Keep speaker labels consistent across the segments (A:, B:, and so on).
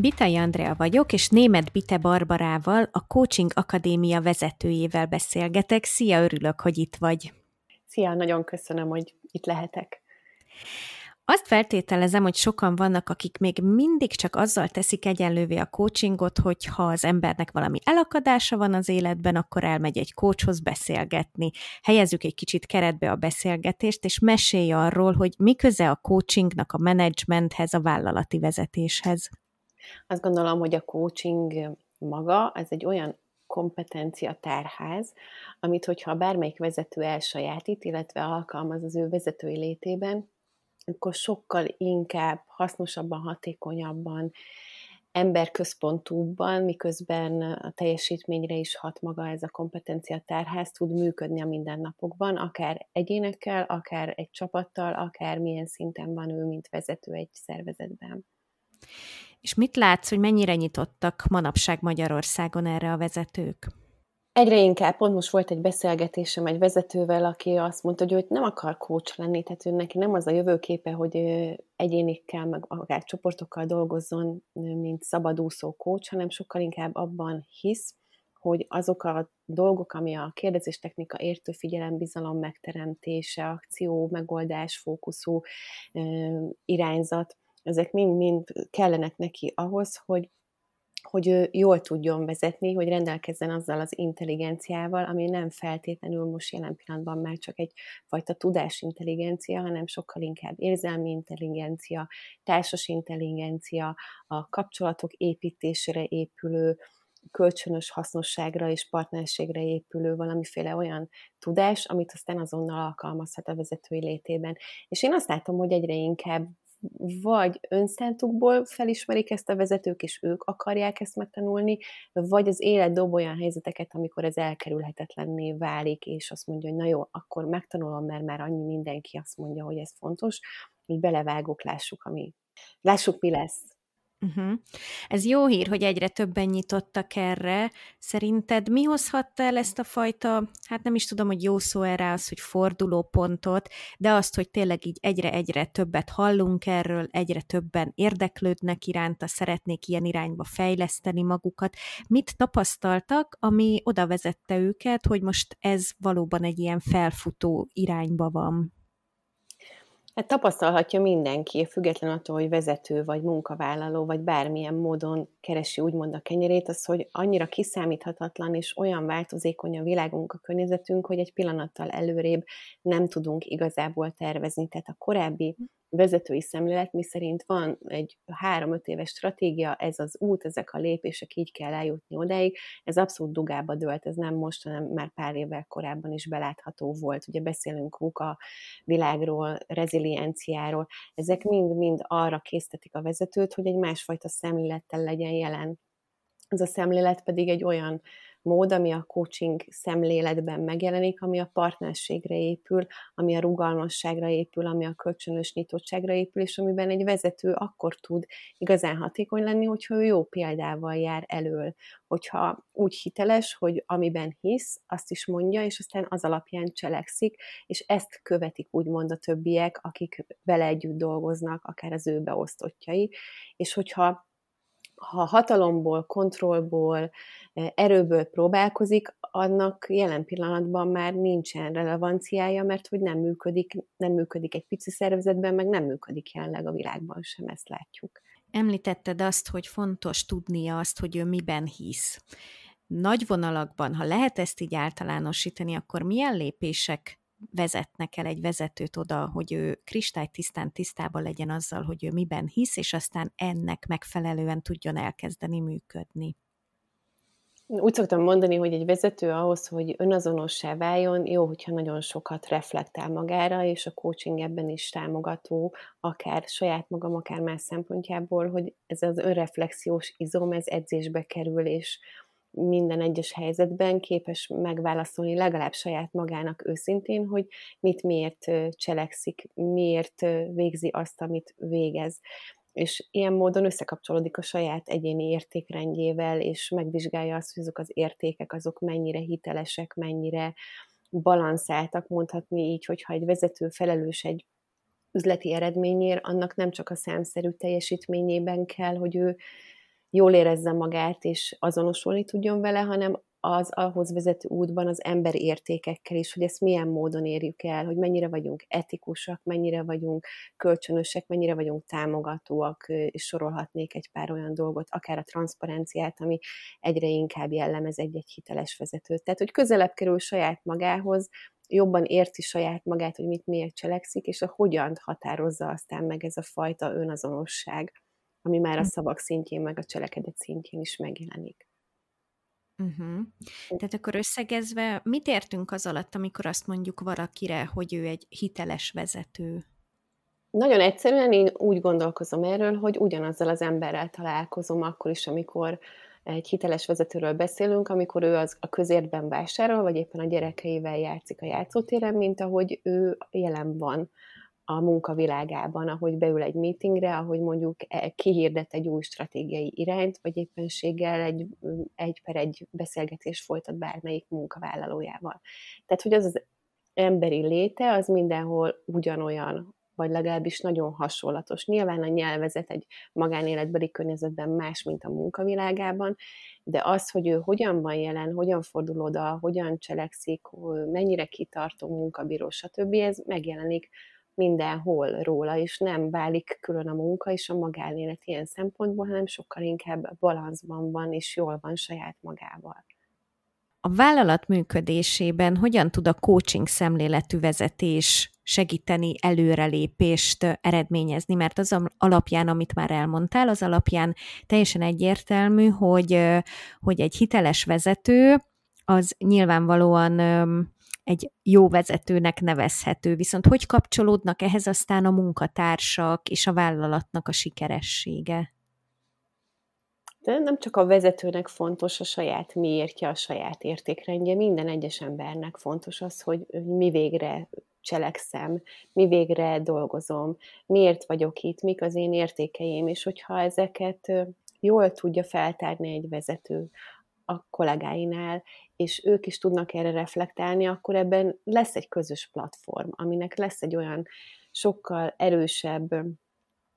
A: Bitai Andrea vagyok, és német Bite Barbarával, a Coaching Akadémia vezetőjével beszélgetek. Szia, örülök, hogy itt vagy.
B: Szia, nagyon köszönöm, hogy itt lehetek.
A: Azt feltételezem, hogy sokan vannak, akik még mindig csak azzal teszik egyenlővé a coachingot, hogy ha az embernek valami elakadása van az életben, akkor elmegy egy coachhoz beszélgetni. Helyezzük egy kicsit keretbe a beszélgetést, és mesélj arról, hogy mi köze a coachingnak a menedzsmenthez, a vállalati vezetéshez.
B: Azt gondolom, hogy a coaching maga, ez egy olyan kompetencia tárház, amit hogyha bármelyik vezető elsajátít, illetve alkalmaz az ő vezetői létében, akkor sokkal inkább hasznosabban, hatékonyabban, emberközpontúbban, miközben a teljesítményre is hat maga ez a kompetencia tárház, tud működni a mindennapokban, akár egyénekkel, akár egy csapattal, akár milyen szinten van ő, mint vezető egy szervezetben.
A: És mit látsz, hogy mennyire nyitottak manapság Magyarországon erre a vezetők?
B: Egyre inkább, pont most volt egy beszélgetésem egy vezetővel, aki azt mondta, hogy ő nem akar coach lenni, tehát ő neki nem az a jövőképe, hogy egyénikkel, meg akár csoportokkal dolgozzon, mint szabadúszó coach, hanem sokkal inkább abban hisz, hogy azok a dolgok, ami a kérdezéstechnika értő figyelem, bizalom megteremtése, akció, megoldás, fókuszú irányzat, ezek mind-mind kellenek neki ahhoz, hogy hogy ő jól tudjon vezetni, hogy rendelkezzen azzal az intelligenciával, ami nem feltétlenül most jelen pillanatban már csak egyfajta tudásintelligencia, hanem sokkal inkább érzelmi intelligencia, társas intelligencia, a kapcsolatok építésére épülő, kölcsönös hasznosságra és partnerségre épülő valamiféle olyan tudás, amit aztán azonnal alkalmazhat a vezetői létében. És én azt látom, hogy egyre inkább vagy önszántukból felismerik ezt a vezetők, és ők akarják ezt megtanulni, vagy az élet dob olyan helyzeteket, amikor ez elkerülhetetlenné válik, és azt mondja, hogy na jó, akkor megtanulom, mert már annyi mindenki azt mondja, hogy ez fontos, így belevágok, lássuk, ami, lássuk, mi lesz.
A: Uh-huh. Ez jó hír, hogy egyre többen nyitottak erre. Szerinted mi hozhatta el ezt a fajta, hát nem is tudom, hogy jó szó erre az, hogy fordulópontot, de azt, hogy tényleg így egyre-egyre többet hallunk erről, egyre többen érdeklődnek iránta, szeretnék ilyen irányba fejleszteni magukat. Mit tapasztaltak, ami oda vezette őket, hogy most ez valóban egy ilyen felfutó irányba van?
B: Hát tapasztalhatja mindenki, független attól, hogy vezető, vagy munkavállaló, vagy bármilyen módon keresi úgymond a kenyerét, az, hogy annyira kiszámíthatatlan és olyan változékony a világunk, a környezetünk, hogy egy pillanattal előrébb nem tudunk igazából tervezni. Tehát a korábbi vezetői szemlélet, mi szerint van egy három-öt éves stratégia, ez az út, ezek a lépések, így kell eljutni odáig, ez abszolút dugába dölt, ez nem most, hanem már pár évvel korábban is belátható volt. Ugye beszélünk VUKA világról, rezilienciáról, ezek mind-mind arra késztetik a vezetőt, hogy egy másfajta szemlélettel legyen jelen. Ez a szemlélet pedig egy olyan mód, ami a coaching szemléletben megjelenik, ami a partnerségre épül, ami a rugalmasságra épül, ami a kölcsönös nyitottságra épül, és amiben egy vezető akkor tud igazán hatékony lenni, hogyha ő jó példával jár elől, hogyha úgy hiteles, hogy amiben hisz, azt is mondja, és aztán az alapján cselekszik, és ezt követik úgymond a többiek, akik vele együtt dolgoznak, akár az ő beosztottjai, és hogyha ha hatalomból, kontrollból, e, erőből próbálkozik, annak jelen pillanatban már nincsen relevanciája, mert hogy nem működik, nem működik egy pici szervezetben, meg nem működik jelenleg a világban sem, ezt látjuk.
A: Említetted azt, hogy fontos tudnia azt, hogy ő miben hisz. Nagy vonalakban, ha lehet ezt így általánosítani, akkor milyen lépések vezetnek el egy vezetőt oda, hogy ő kristálytisztán tisztában legyen azzal, hogy ő miben hisz, és aztán ennek megfelelően tudjon elkezdeni működni.
B: Úgy szoktam mondani, hogy egy vezető ahhoz, hogy önazonossá váljon, jó, hogyha nagyon sokat reflektál magára, és a coaching ebben is támogató, akár saját magam, akár más szempontjából, hogy ez az önreflexiós izom, ez edzésbe kerül, és minden egyes helyzetben képes megválaszolni legalább saját magának őszintén, hogy mit miért cselekszik, miért végzi azt, amit végez. És ilyen módon összekapcsolódik a saját egyéni értékrendjével, és megvizsgálja azt, hogy azok az értékek, azok mennyire hitelesek, mennyire balanszáltak, mondhatni így, hogyha egy vezető felelős egy üzleti eredményért, annak nem csak a számszerű teljesítményében kell, hogy ő jól érezze magát és azonosulni tudjon vele, hanem az ahhoz vezető útban az emberi értékekkel is, hogy ezt milyen módon érjük el, hogy mennyire vagyunk etikusak, mennyire vagyunk kölcsönösek, mennyire vagyunk támogatóak, és sorolhatnék egy pár olyan dolgot, akár a transzparenciát, ami egyre inkább jellemez egy-egy hiteles vezetőt. Tehát, hogy közelebb kerül saját magához, jobban érti saját magát, hogy mit miért cselekszik, és a hogyan határozza aztán meg ez a fajta önazonosság, ami már a hm. szavak szintjén, meg a cselekedet szintjén is megjelenik.
A: Uh-huh. Tehát akkor összegezve, mit értünk az alatt, amikor azt mondjuk valakire, hogy ő egy hiteles vezető?
B: Nagyon egyszerűen én úgy gondolkozom erről, hogy ugyanazzal az emberrel találkozom akkor is, amikor egy hiteles vezetőről beszélünk, amikor ő az a közértben vásárol, vagy éppen a gyerekeivel játszik a játszótéren, mint ahogy ő jelen van a munkavilágában, ahogy beül egy meetingre, ahogy mondjuk e, kihirdet egy új stratégiai irányt, vagy éppenséggel egy, egy per egy beszélgetés folytat bármelyik munkavállalójával. Tehát, hogy az az emberi léte, az mindenhol ugyanolyan, vagy legalábbis nagyon hasonlatos. Nyilván a nyelvezet egy magánéletbeli környezetben más, mint a munkavilágában, de az, hogy ő hogyan van jelen, hogyan fordul oda, hogyan cselekszik, mennyire kitartó munkabíró, stb., ez megjelenik mindenhol róla, és nem válik külön a munka és a magánélet ilyen szempontból, hanem sokkal inkább balanszban van, és jól van saját magával.
A: A vállalat működésében hogyan tud a coaching szemléletű vezetés segíteni előrelépést eredményezni, mert az alapján, amit már elmondtál, az alapján teljesen egyértelmű, hogy, hogy egy hiteles vezető az nyilvánvalóan egy jó vezetőnek nevezhető. Viszont hogy kapcsolódnak ehhez aztán a munkatársak és a vállalatnak a sikeressége?
B: De nem csak a vezetőnek fontos a saját miértje, a saját értékrendje, minden egyes embernek fontos az, hogy mi végre cselekszem, mi végre dolgozom, miért vagyok itt, mik az én értékeim, és hogyha ezeket jól tudja feltárni egy vezető a kollégáinál, és ők is tudnak erre reflektálni, akkor ebben lesz egy közös platform, aminek lesz egy olyan sokkal erősebb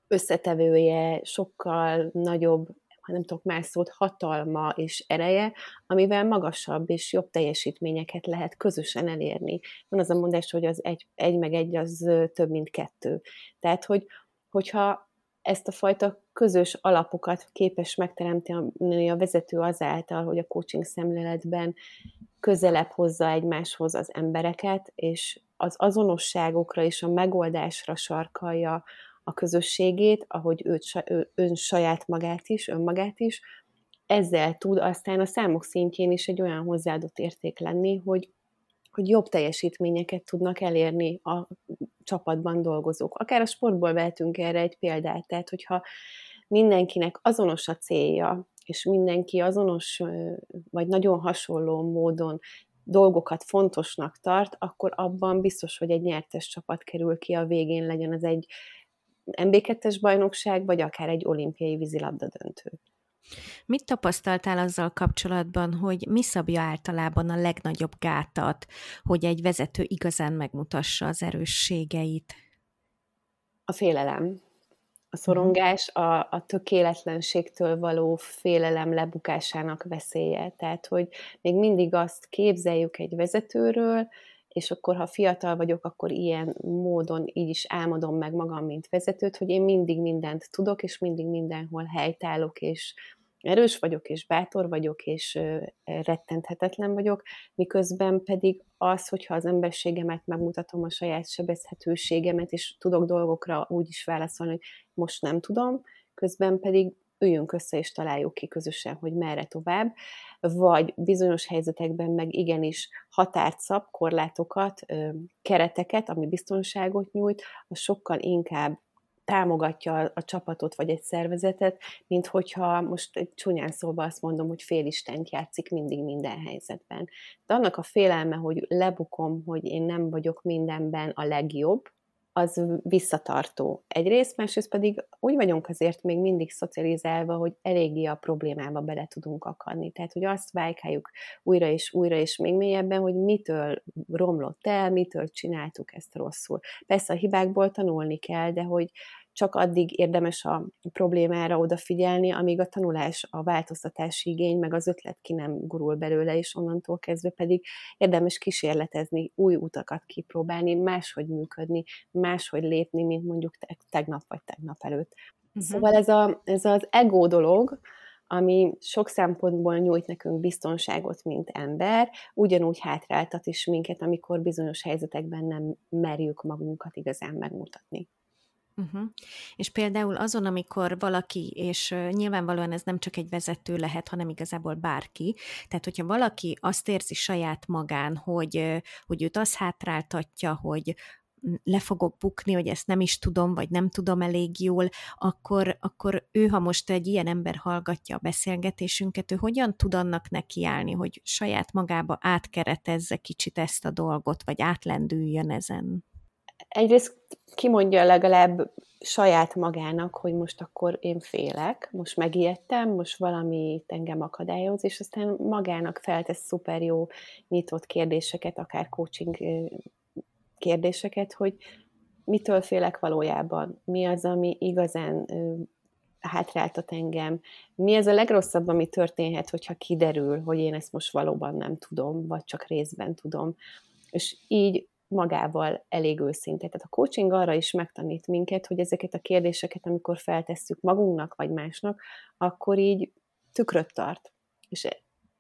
B: összetevője, sokkal nagyobb, ha nem tudok más szót, hatalma és ereje, amivel magasabb és jobb teljesítményeket lehet közösen elérni. Van az a mondás, hogy az egy, egy meg egy az több, mint kettő. Tehát, hogy, hogyha ezt a fajta közös alapokat képes megteremteni a vezető azáltal, hogy a coaching szemléletben közelebb hozza egymáshoz az embereket, és az azonosságokra és a megoldásra sarkalja a közösségét, ahogy őt, ön saját magát is, önmagát is, ezzel tud aztán a számok szintjén is egy olyan hozzáadott érték lenni, hogy hogy jobb teljesítményeket tudnak elérni a csapatban dolgozók. Akár a sportból vehetünk erre egy példát, tehát hogyha mindenkinek azonos a célja, és mindenki azonos, vagy nagyon hasonló módon dolgokat fontosnak tart, akkor abban biztos, hogy egy nyertes csapat kerül ki a végén, legyen az egy MB2-es bajnokság, vagy akár egy olimpiai vízilabda döntő.
A: Mit tapasztaltál azzal kapcsolatban, hogy mi szabja általában a legnagyobb gátat, hogy egy vezető igazán megmutassa az erősségeit?
B: A félelem. A szorongás a, a tökéletlenségtől való félelem lebukásának veszélye. Tehát, hogy még mindig azt képzeljük egy vezetőről, és akkor, ha fiatal vagyok, akkor ilyen módon így is álmodom meg magam, mint vezetőt, hogy én mindig mindent tudok, és mindig mindenhol helytállok, és erős vagyok, és bátor vagyok, és rettenthetetlen vagyok, miközben pedig az, hogyha az emberségemet megmutatom, a saját sebezhetőségemet, és tudok dolgokra úgy is válaszolni, hogy most nem tudom, közben pedig üljünk össze és találjuk ki közösen, hogy merre tovább, vagy bizonyos helyzetekben meg igenis határt szab, korlátokat, kereteket, ami biztonságot nyújt, az sokkal inkább támogatja a csapatot vagy egy szervezetet, mint hogyha most egy csúnyán szóval azt mondom, hogy félistent játszik mindig minden helyzetben. De annak a félelme, hogy lebukom, hogy én nem vagyok mindenben a legjobb, az visszatartó. Egyrészt, másrészt pedig úgy vagyunk azért még mindig szocializálva, hogy eléggé a problémába bele tudunk akadni. Tehát, hogy azt vájkáljuk újra és újra és még mélyebben, hogy mitől romlott el, mitől csináltuk ezt rosszul. Persze a hibákból tanulni kell, de hogy csak addig érdemes a problémára odafigyelni, amíg a tanulás, a változtatási igény, meg az ötlet ki nem gurul belőle, és onnantól kezdve pedig érdemes kísérletezni, új utakat kipróbálni, máshogy működni, máshogy lépni, mint mondjuk tegnap vagy tegnap előtt. Uh-huh. Szóval ez, a, ez az ego dolog, ami sok szempontból nyújt nekünk biztonságot, mint ember, ugyanúgy hátráltat is minket, amikor bizonyos helyzetekben nem merjük magunkat igazán megmutatni.
A: Uh-huh. És például azon, amikor valaki, és nyilvánvalóan ez nem csak egy vezető lehet, hanem igazából bárki, tehát hogyha valaki azt érzi saját magán, hogy, hogy őt az hátráltatja, hogy le fogok bukni, hogy ezt nem is tudom, vagy nem tudom elég jól, akkor, akkor ő, ha most egy ilyen ember hallgatja a beszélgetésünket, ő hogyan tud annak nekiállni, hogy saját magába átkeretezze kicsit ezt a dolgot, vagy átlendüljön ezen?
B: Egyrészt kimondja legalább saját magának, hogy most akkor én félek, most megijedtem, most valami engem akadályoz, és aztán magának feltesz szuper jó nyitott kérdéseket, akár coaching kérdéseket, hogy mitől félek valójában, mi az, ami igazán hátráltat engem, mi az a legrosszabb, ami történhet, hogyha kiderül, hogy én ezt most valóban nem tudom, vagy csak részben tudom. És így magával elég őszinte. Tehát a coaching arra is megtanít minket, hogy ezeket a kérdéseket, amikor feltesszük magunknak vagy másnak, akkor így tükröt tart. És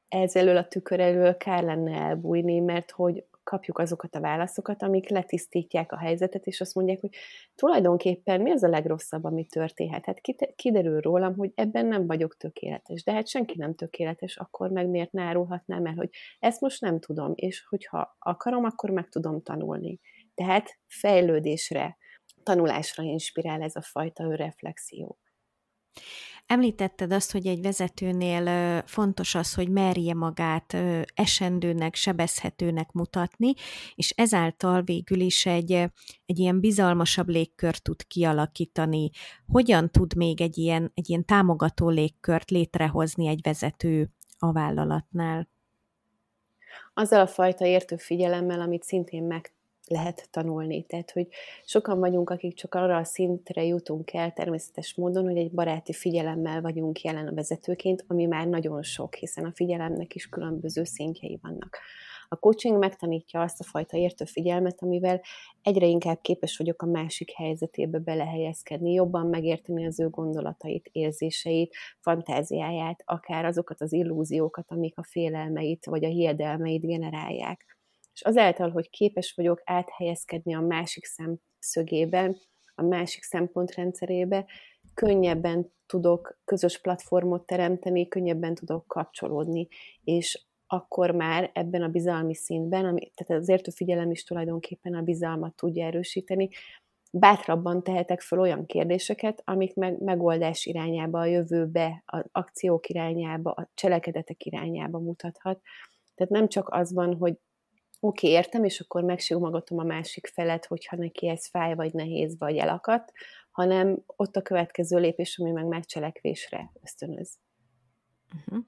B: ez elől a tükör elől kár lenne elbújni, mert hogy kapjuk azokat a válaszokat, amik letisztítják a helyzetet, és azt mondják, hogy tulajdonképpen mi az a legrosszabb, ami történhet. Hát kiderül rólam, hogy ebben nem vagyok tökéletes. De hát senki nem tökéletes, akkor meg miért ne árulhatnám el, hogy ezt most nem tudom, és hogyha akarom, akkor meg tudom tanulni. Tehát fejlődésre, tanulásra inspirál ez a fajta önreflexió.
A: Említetted azt, hogy egy vezetőnél fontos az, hogy merje magát esendőnek, sebezhetőnek mutatni, és ezáltal végül is egy, egy ilyen bizalmasabb légkört tud kialakítani. Hogyan tud még egy ilyen, egy ilyen támogató légkört létrehozni egy vezető a vállalatnál?
B: Azzal a fajta értő figyelemmel, amit szintén meg lehet tanulni. Tehát, hogy sokan vagyunk, akik csak arra a szintre jutunk el természetes módon, hogy egy baráti figyelemmel vagyunk jelen a vezetőként, ami már nagyon sok, hiszen a figyelemnek is különböző szintjei vannak. A coaching megtanítja azt a fajta értő figyelmet, amivel egyre inkább képes vagyok a másik helyzetébe belehelyezkedni, jobban megérteni az ő gondolatait, érzéseit, fantáziáját, akár azokat az illúziókat, amik a félelmeit vagy a hiedelmeit generálják és azáltal, hogy képes vagyok áthelyezkedni a másik szemszögében, a másik szempontrendszerébe, könnyebben tudok közös platformot teremteni, könnyebben tudok kapcsolódni, és akkor már ebben a bizalmi szintben, ami, tehát az értő figyelem is tulajdonképpen a bizalmat tudja erősíteni, bátrabban tehetek fel olyan kérdéseket, amik meg megoldás irányába, a jövőbe, az akciók irányába, a cselekedetek irányába mutathat. Tehát nem csak az van, hogy oké, okay, értem, és akkor megsimogatom a másik felet, hogyha neki ez fáj, vagy nehéz, vagy elakadt, hanem ott a következő lépés, ami meg megcselekvésre ösztönöz.
A: Uh-huh.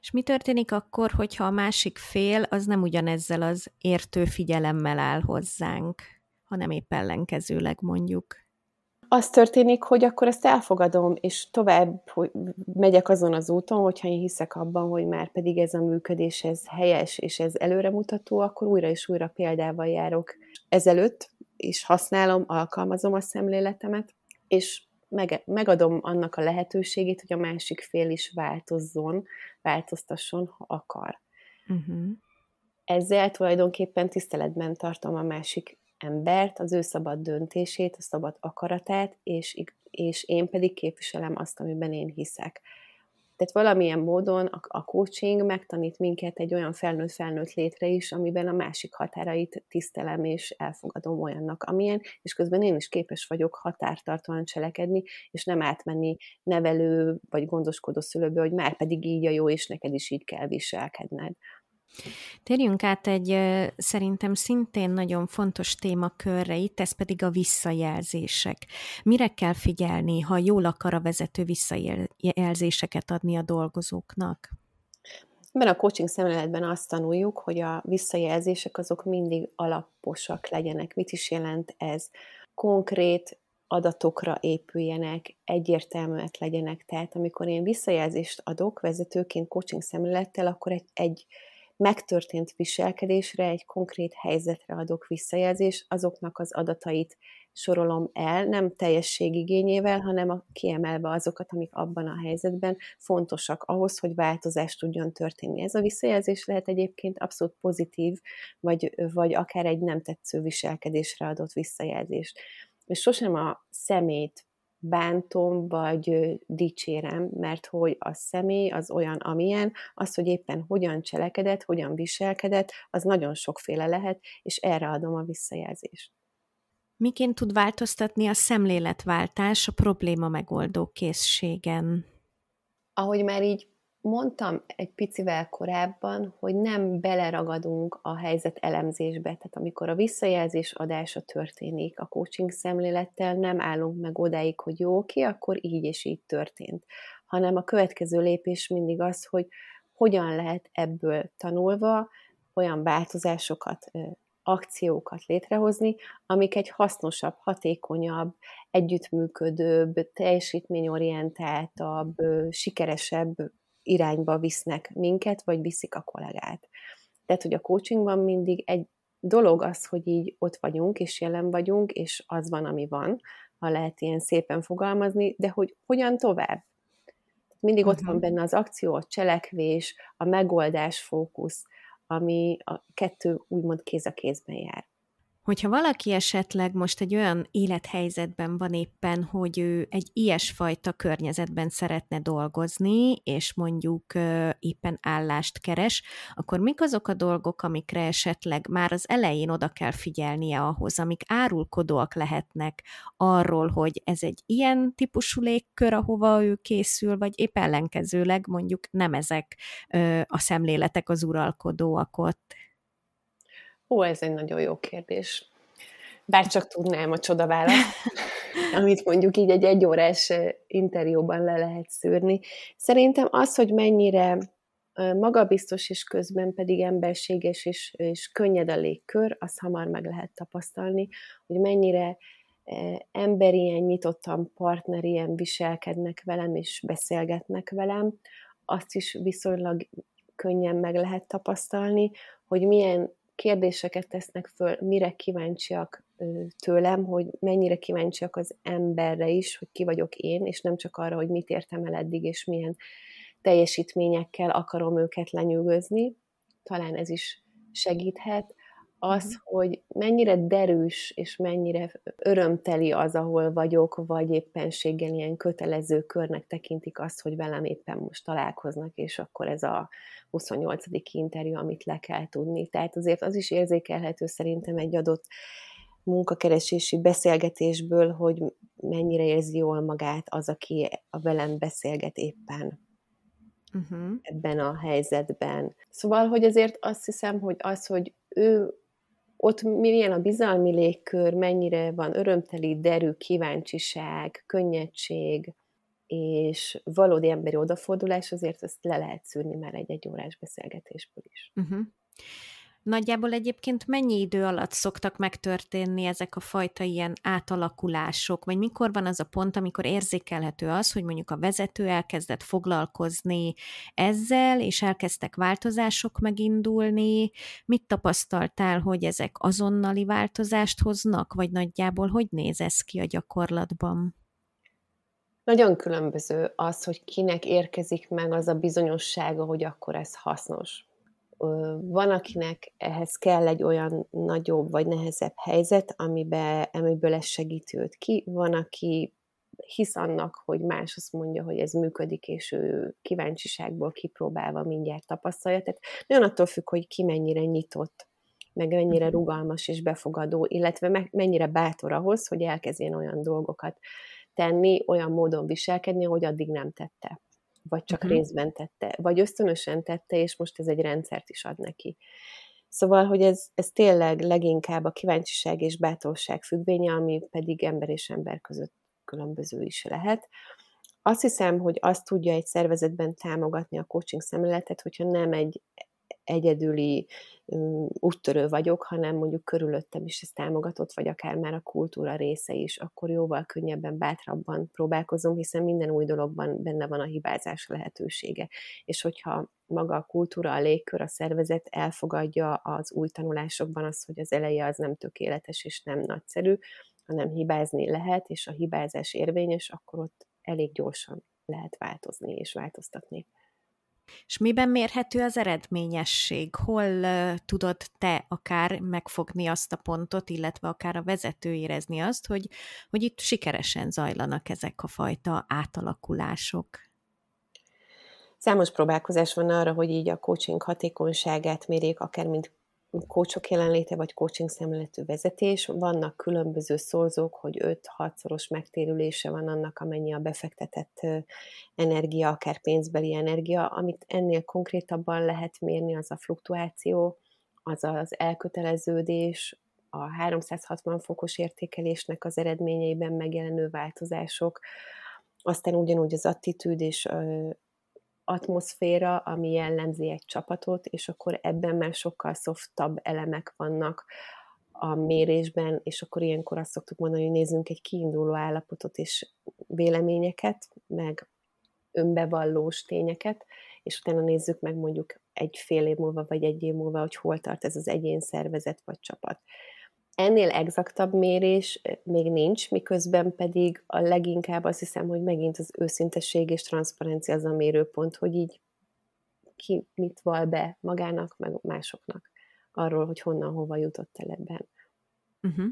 A: És mi történik akkor, hogyha a másik fél az nem ugyanezzel az értő figyelemmel áll hozzánk, hanem épp ellenkezőleg mondjuk?
B: Az történik, hogy akkor ezt elfogadom, és tovább hogy megyek azon az úton, hogyha én hiszek abban, hogy már pedig ez a működés, ez helyes, és ez előremutató, akkor újra és újra példával járok ezelőtt, és használom, alkalmazom a szemléletemet, és meg, megadom annak a lehetőségét, hogy a másik fél is változzon, változtasson, ha akar. Uh-huh. Ezzel tulajdonképpen tiszteletben tartom a másik embert, az ő szabad döntését, a szabad akaratát, és, és én pedig képviselem azt, amiben én hiszek. Tehát valamilyen módon a, a coaching megtanít minket egy olyan felnőtt-felnőtt létre is, amiben a másik határait tisztelem és elfogadom olyannak, amilyen, és közben én is képes vagyok határtartóan cselekedni, és nem átmenni nevelő vagy gondoskodó szülőbe, hogy már pedig így a jó, és neked is így kell viselkedned.
A: Térjünk át egy szerintem szintén nagyon fontos témakörre itt, ez pedig a visszajelzések. Mire kell figyelni, ha jól akar a vezető visszajelzéseket adni a dolgozóknak?
B: Ebben a coaching szemléletben azt tanuljuk, hogy a visszajelzések azok mindig alaposak legyenek. Mit is jelent ez? Konkrét adatokra épüljenek, egyértelműek legyenek. Tehát amikor én visszajelzést adok vezetőként coaching szemlélettel, akkor egy, egy megtörtént viselkedésre, egy konkrét helyzetre adok visszajelzést, azoknak az adatait sorolom el, nem teljességigényével, hanem a, kiemelve azokat, amik abban a helyzetben fontosak ahhoz, hogy változás tudjon történni. Ez a visszajelzés lehet egyébként abszolút pozitív, vagy, vagy akár egy nem tetsző viselkedésre adott visszajelzés. És sosem a szemét bántom, vagy dicsérem, mert hogy a személy az olyan, amilyen, az, hogy éppen hogyan cselekedett, hogyan viselkedett, az nagyon sokféle lehet, és erre adom a visszajelzést.
A: Miként tud változtatni a szemléletváltás a probléma megoldó készségen?
B: Ahogy már így mondtam egy picivel korábban, hogy nem beleragadunk a helyzet elemzésbe, tehát amikor a visszajelzés adása történik a coaching szemlélettel, nem állunk meg odáig, hogy jó, oké, akkor így és így történt, hanem a következő lépés mindig az, hogy hogyan lehet ebből tanulva olyan változásokat, akciókat létrehozni, amik egy hasznosabb, hatékonyabb, együttműködőbb, teljesítményorientáltabb, sikeresebb irányba visznek minket, vagy viszik a kollégát. Tehát, hogy a coachingban mindig egy dolog az, hogy így ott vagyunk, és jelen vagyunk, és az van, ami van, ha lehet ilyen szépen fogalmazni, de hogy hogyan tovább? Mindig uh-huh. ott van mhm. benne az akció, a cselekvés, a megoldás fókusz, ami a kettő úgymond kéz a kézben jár.
A: Hogyha valaki esetleg most egy olyan élethelyzetben van éppen, hogy ő egy ilyesfajta környezetben szeretne dolgozni, és mondjuk éppen állást keres, akkor mik azok a dolgok, amikre esetleg már az elején oda kell figyelnie ahhoz, amik árulkodóak lehetnek arról, hogy ez egy ilyen típusú légkör, ahova ő készül, vagy épp ellenkezőleg mondjuk nem ezek a szemléletek az uralkodóak ott?
B: Ó, ez egy nagyon jó kérdés. Bár csak tudnám a csoda választ, amit mondjuk így egy egyórás interjúban le lehet szűrni. Szerintem az, hogy mennyire magabiztos és közben pedig emberséges és, és könnyed a légkör, az hamar meg lehet tapasztalni, hogy mennyire emberien, nyitottan, partnerien viselkednek velem és beszélgetnek velem, azt is viszonylag könnyen meg lehet tapasztalni, hogy milyen kérdéseket tesznek föl, mire kíváncsiak tőlem, hogy mennyire kíváncsiak az emberre is, hogy ki vagyok én, és nem csak arra, hogy mit értem el eddig, és milyen teljesítményekkel akarom őket lenyűgözni. Talán ez is segíthet. Az, uh-huh. hogy mennyire derűs és mennyire örömteli az, ahol vagyok, vagy éppenséggel ilyen kötelező körnek tekintik azt, hogy velem éppen most találkoznak, és akkor ez a 28. interjú, amit le kell tudni. Tehát azért az is érzékelhető szerintem egy adott munkakeresési beszélgetésből, hogy mennyire érzi jól magát az, aki a velem beszélget éppen uh-huh. ebben a helyzetben. Szóval, hogy azért azt hiszem, hogy az, hogy ő ott milyen a bizalmi légkör, mennyire van örömteli, derű, kíváncsiság, könnyedség, és valódi emberi odafordulás, azért ezt le lehet szűrni már egy egy órás beszélgetésből is. Uh-huh.
A: Nagyjából egyébként mennyi idő alatt szoktak megtörténni ezek a fajta ilyen átalakulások, vagy mikor van az a pont, amikor érzékelhető az, hogy mondjuk a vezető elkezdett foglalkozni ezzel, és elkezdtek változások megindulni. Mit tapasztaltál, hogy ezek azonnali változást hoznak, vagy nagyjából hogy néz ez ki a gyakorlatban?
B: Nagyon különböző az, hogy kinek érkezik meg az a bizonyossága, hogy akkor ez hasznos van, akinek ehhez kell egy olyan nagyobb vagy nehezebb helyzet, amiben, amiből ez segíti őt ki, van, aki hisz annak, hogy más azt mondja, hogy ez működik, és ő kíváncsiságból kipróbálva mindjárt tapasztalja. Tehát nagyon attól függ, hogy ki mennyire nyitott, meg mennyire mhm. rugalmas és befogadó, illetve mennyire bátor ahhoz, hogy elkezdjen olyan dolgokat tenni, olyan módon viselkedni, hogy addig nem tette vagy csak uh-huh. részben tette, vagy ösztönösen tette, és most ez egy rendszert is ad neki. Szóval, hogy ez, ez tényleg leginkább a kíváncsiság és bátorság függvénye, ami pedig ember és ember között különböző is lehet. Azt hiszem, hogy azt tudja egy szervezetben támogatni a coaching szemléletet, hogyha nem egy egyedüli úttörő vagyok, hanem mondjuk körülöttem is ez támogatott, vagy akár már a kultúra része is, akkor jóval könnyebben, bátrabban próbálkozom, hiszen minden új dologban benne van a hibázás lehetősége. És hogyha maga a kultúra, a légkör, a szervezet elfogadja az új tanulásokban azt, hogy az eleje az nem tökéletes és nem nagyszerű, hanem hibázni lehet, és a hibázás érvényes, akkor ott elég gyorsan lehet változni és változtatni.
A: És miben mérhető az eredményesség? Hol uh, tudod te akár megfogni azt a pontot, illetve akár a vezető érezni azt, hogy, hogy itt sikeresen zajlanak ezek a fajta átalakulások?
B: Számos próbálkozás van arra, hogy így a coaching hatékonyságát mérjék, akár mint coachok jelenléte, vagy coaching szemléletű vezetés. Vannak különböző szorzók, hogy 5-6-szoros megtérülése van annak, amennyi a befektetett energia, akár pénzbeli energia. Amit ennél konkrétabban lehet mérni, az a fluktuáció, az az elköteleződés, a 360 fokos értékelésnek az eredményeiben megjelenő változások, aztán ugyanúgy az attitűd és atmoszféra, ami jellemzi egy csapatot, és akkor ebben már sokkal softabb elemek vannak a mérésben, és akkor ilyenkor azt szoktuk mondani, hogy nézzünk egy kiinduló állapotot és véleményeket, meg önbevallós tényeket, és utána nézzük meg mondjuk egy fél év múlva, vagy egy év múlva, hogy hol tart ez az egyén szervezet vagy csapat. Ennél exaktabb mérés még nincs, miközben pedig a leginkább azt hiszem, hogy megint az őszintesség és transzparencia az a mérőpont, hogy így ki mit val be magának, meg másoknak arról, hogy honnan, hova jutott el ebben.
A: Uh-huh.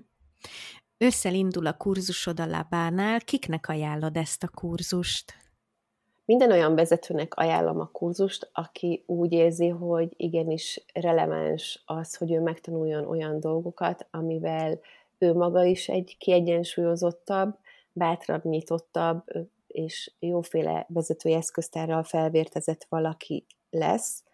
A: Ősszel indul a kurzusod a Labánál. Kiknek ajánlod ezt a kurzust?
B: Minden olyan vezetőnek ajánlom a kurzust, aki úgy érzi, hogy igenis releváns az, hogy ő megtanuljon olyan dolgokat, amivel ő maga is egy kiegyensúlyozottabb, bátrabb, nyitottabb és jóféle vezetői eszköztárral felvértezett valaki lesz.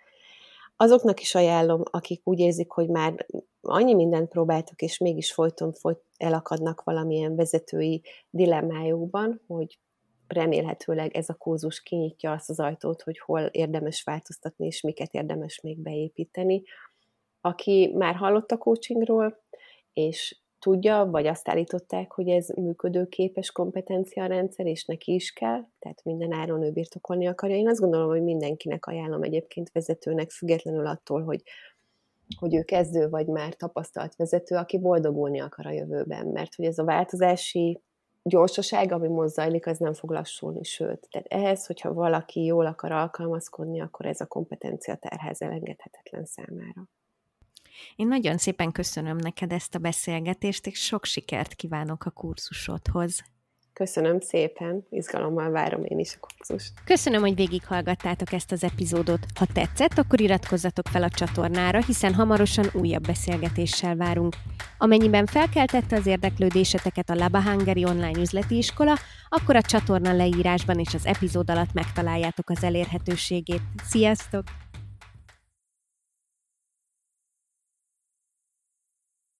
B: Azoknak is ajánlom, akik úgy érzik, hogy már annyi mindent próbáltak, és mégis folyton folyt elakadnak valamilyen vezetői dilemmájukban, hogy remélhetőleg ez a kurzus kinyitja azt az ajtót, hogy hol érdemes változtatni, és miket érdemes még beépíteni. Aki már hallott a coachingról, és tudja, vagy azt állították, hogy ez működőképes kompetenciarendszer, és neki is kell, tehát minden áron ő birtokolni akarja. Én azt gondolom, hogy mindenkinek ajánlom egyébként vezetőnek, függetlenül attól, hogy, hogy ő kezdő, vagy már tapasztalt vezető, aki boldogulni akar a jövőben, mert hogy ez a változási gyorsaság, ami most zajlik, az nem fog lassulni, sőt. Tehát ehhez, hogyha valaki jól akar alkalmazkodni, akkor ez a kompetencia terhez elengedhetetlen számára.
A: Én nagyon szépen köszönöm neked ezt a beszélgetést, és sok sikert kívánok a kurzusodhoz.
B: Köszönöm szépen, izgalommal várom én is a kurzust.
A: Köszönöm, hogy végighallgattátok ezt az epizódot. Ha tetszett, akkor iratkozzatok fel a csatornára, hiszen hamarosan újabb beszélgetéssel várunk. Amennyiben felkeltette az érdeklődéseteket a Laba Hungary online üzleti iskola, akkor a csatorna leírásban és az epizód alatt megtaláljátok az elérhetőségét. Sziasztok!